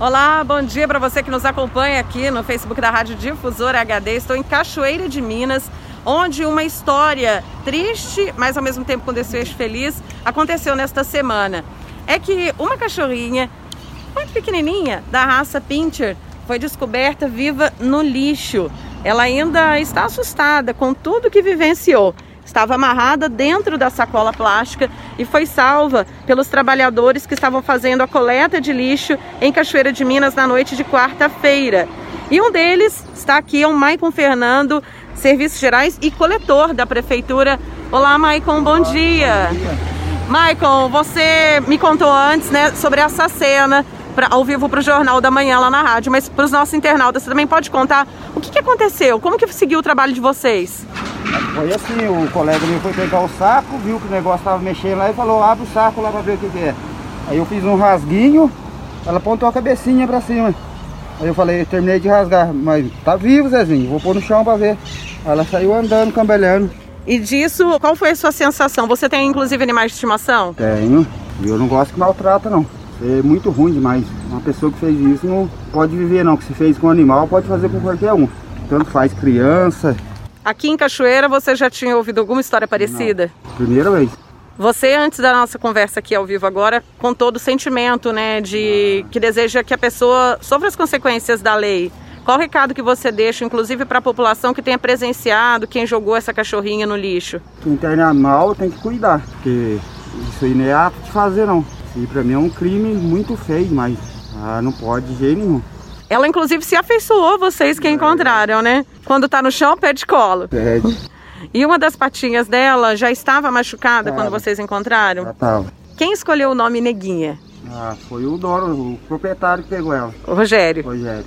Olá, bom dia para você que nos acompanha aqui no Facebook da Rádio Difusora HD. Estou em Cachoeira de Minas, onde uma história triste, mas ao mesmo tempo com desfecho feliz, aconteceu nesta semana. É que uma cachorrinha muito pequenininha, da raça Pinscher, foi descoberta viva no lixo. Ela ainda está assustada com tudo que vivenciou estava amarrada dentro da sacola plástica e foi salva pelos trabalhadores que estavam fazendo a coleta de lixo em Cachoeira de Minas na noite de quarta-feira. E um deles está aqui, é o Maicon Fernando, Serviços Gerais e coletor da Prefeitura. Olá, Maicon, bom dia. Maicon, você me contou antes né, sobre essa cena pra, ao vivo para o Jornal da Manhã lá na rádio, mas para os nossos internautas, você também pode contar o que, que aconteceu? Como que seguiu o trabalho de vocês? Foi assim, o colega meu foi pegar o saco, viu que o negócio estava mexendo lá e falou, abre o saco lá para ver o que, que é. Aí eu fiz um rasguinho, ela apontou a cabecinha para cima. Aí eu falei, eu terminei de rasgar, mas tá vivo, Zezinho, vou pôr no chão para ver. Aí ela saiu andando, cambelhando. E disso, qual foi a sua sensação? Você tem inclusive animais de estimação? Tenho. Eu não gosto que maltrata não. É muito ruim demais. Uma pessoa que fez isso não pode viver não. Que se fez com animal, pode fazer com qualquer um. Tanto faz criança, Aqui em Cachoeira você já tinha ouvido alguma história parecida? Não. Primeira vez. Você, antes da nossa conversa aqui ao vivo agora, com todo o sentimento, né, de que deseja que a pessoa sofra as consequências da lei. Qual o recado que você deixa, inclusive para a população que tenha presenciado quem jogou essa cachorrinha no lixo? Quem tem animal tem que cuidar, porque isso aí não é ato de fazer não. Isso aí para mim é um crime muito feio, mas ah, não pode de jeito nenhum. Ela, inclusive, se afeiçoou vocês que é. encontraram, né? Quando tá no chão, pede colo. Pede. E uma das patinhas dela já estava machucada quando vocês encontraram? Já estava. Quem escolheu o nome Neguinha? Ah, foi o dono, o proprietário que pegou ela. O Rogério. Rogério.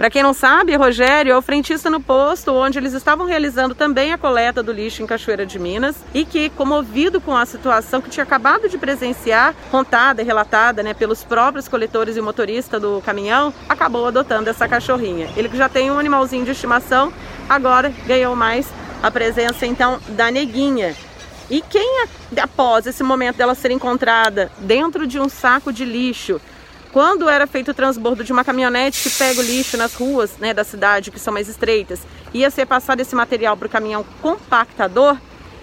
Para quem não sabe, Rogério é o frentista no posto onde eles estavam realizando também a coleta do lixo em Cachoeira de Minas e que, comovido com a situação que tinha acabado de presenciar, contada e relatada né, pelos próprios coletores e motorista do caminhão, acabou adotando essa cachorrinha. Ele que já tem um animalzinho de estimação, agora ganhou mais a presença então da neguinha. E quem, após esse momento dela ser encontrada dentro de um saco de lixo, quando era feito o transbordo de uma caminhonete que pega o lixo nas ruas né, da cidade, que são mais estreitas, ia ser passado esse material para o caminhão compactador,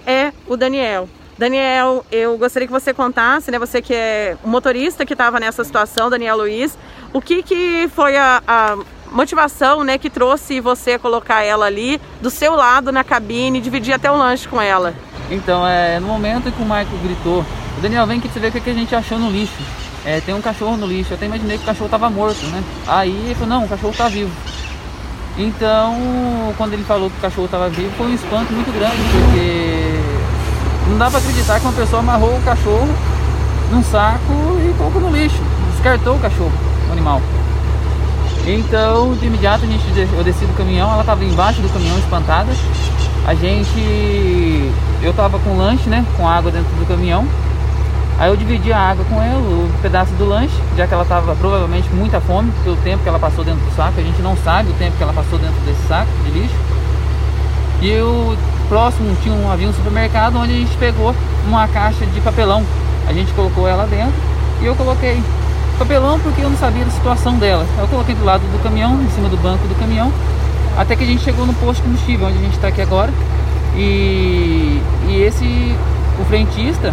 é o Daniel. Daniel, eu gostaria que você contasse, né, você que é o motorista que estava nessa situação, Daniel Luiz, o que, que foi a, a motivação né, que trouxe você a colocar ela ali do seu lado na cabine, dividir até o lanche com ela? Então, é, no momento que o Michael gritou, Daniel, vem que você vê o que a gente achou no lixo é, tem um cachorro no lixo. Eu até imaginei que o cachorro estava morto, né? Aí ele falou, não, o cachorro está vivo. Então, quando ele falou que o cachorro estava vivo, foi um espanto muito grande, porque não dá para acreditar que uma pessoa amarrou o cachorro num saco e colocou no lixo. Descartou o cachorro, o animal. Então, de imediato, a gente, eu desci do caminhão, ela estava embaixo do caminhão, espantada. A gente, eu estava com lanche, né, com água dentro do caminhão. Aí eu dividi a água com ela, o pedaço do lanche, já que ela estava provavelmente muita fome pelo tempo que ela passou dentro do saco. A gente não sabe o tempo que ela passou dentro desse saco de lixo. E o próximo tinha um, havia um supermercado onde a gente pegou uma caixa de papelão. A gente colocou ela dentro e eu coloquei papelão porque eu não sabia da situação dela. Eu coloquei do lado do caminhão, em cima do banco do caminhão, até que a gente chegou no posto de combustível, onde a gente está aqui agora. E, e esse, o frentista,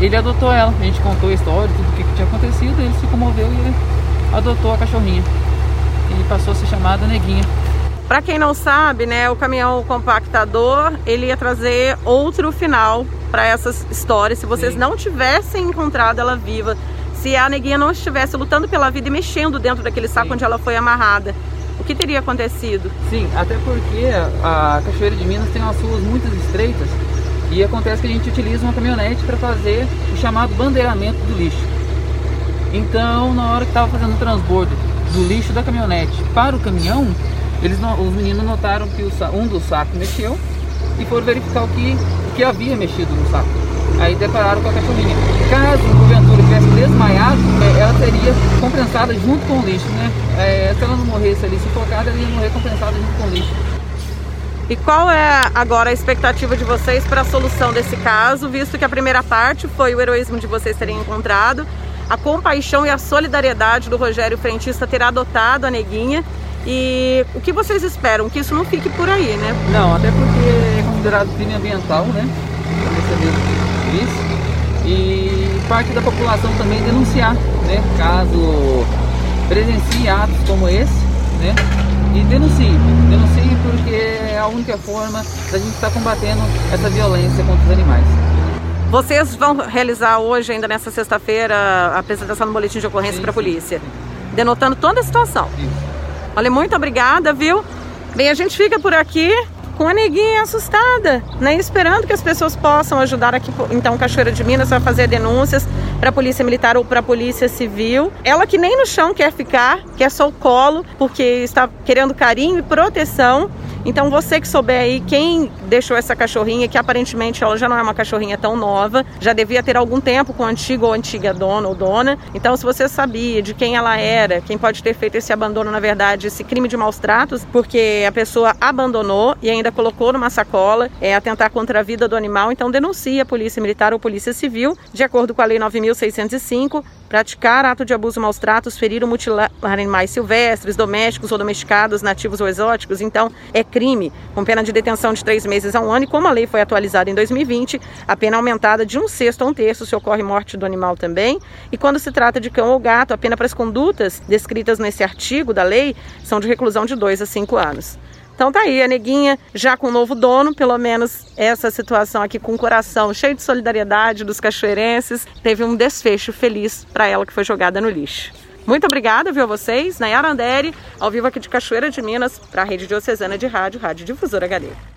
ele adotou ela. A gente contou a história, tudo o que, que tinha acontecido, ele se comoveu e ele adotou a cachorrinha. E passou a ser chamada Neguinha. Para quem não sabe, né, o caminhão compactador, ele ia trazer outro final para essas histórias. Se vocês Sim. não tivessem encontrado ela viva, se a neguinha não estivesse lutando pela vida e mexendo dentro daquele saco Sim. onde ela foi amarrada, o que teria acontecido? Sim, até porque a Cachoeira de Minas tem umas ruas muito estreitas e acontece que a gente utiliza uma caminhonete para fazer o chamado bandeiramento do lixo. Então, na hora que estava fazendo o transbordo do lixo da caminhonete para o caminhão, eles, os meninos notaram que um dos sacos mexeu e foram verificar o que, o que havia mexido no saco. Aí depararam com a cachorrinha. Caso porventura tivesse desmaiado, é, ela seria compensada junto com o lixo, né? É, se ela não morresse ali sufocada, ela ia morrer compensada junto com o lixo. E qual é agora a expectativa de vocês para a solução desse caso, visto que a primeira parte foi o heroísmo de vocês terem encontrado, a compaixão e a solidariedade do Rogério Frentista ter adotado a neguinha. E o que vocês esperam? Que isso não fique por aí, né? Não, até porque é considerado crime ambiental, né? Isso. E parte da população também denunciar, né? Caso presencie atos como esse, né? E denuncie, denuncie porque é a única forma da gente estar combatendo essa violência contra os animais. Vocês vão realizar hoje, ainda nessa sexta-feira, a apresentação do boletim de ocorrência para a polícia, sim. denotando toda a situação. Isso. Olha, muito obrigada, viu? Bem, a gente fica por aqui com a neguinha assustada, né? Esperando que as pessoas possam ajudar aqui, então, Cachoeira de Minas a fazer denúncias para a Polícia Militar ou para a Polícia Civil. Ela que nem no chão quer ficar, quer só o colo, porque está querendo carinho e proteção. Então você que souber aí quem deixou essa cachorrinha, que aparentemente ela já não é uma cachorrinha tão nova, já devia ter algum tempo com o antigo ou antiga dona ou dona. Então se você sabia de quem ela era, quem pode ter feito esse abandono, na verdade, esse crime de maus tratos, porque a pessoa abandonou e ainda colocou numa sacola, é atentar contra a vida do animal, então denuncie a Polícia Militar ou Polícia Civil, de acordo com a Lei 9605, praticar ato de abuso maus tratos, ferir ou mutilar animais silvestres, domésticos ou domesticados, nativos ou exóticos, então é crime, com pena de detenção de três meses a um ano, e como a lei foi atualizada em 2020, a pena é aumentada de um sexto a um terço se ocorre morte do animal também. E quando se trata de cão ou gato, a pena para as condutas descritas nesse artigo da lei são de reclusão de dois a cinco anos. Então tá aí, a neguinha já com o novo dono, pelo menos essa situação aqui com o coração cheio de solidariedade dos cachoeirenses, teve um desfecho feliz para ela que foi jogada no lixo. Muito obrigada, viu, a vocês. Nayara Andere, ao vivo aqui de Cachoeira de Minas, para a Rede Diocesana de Rádio, Rádio Difusora HD.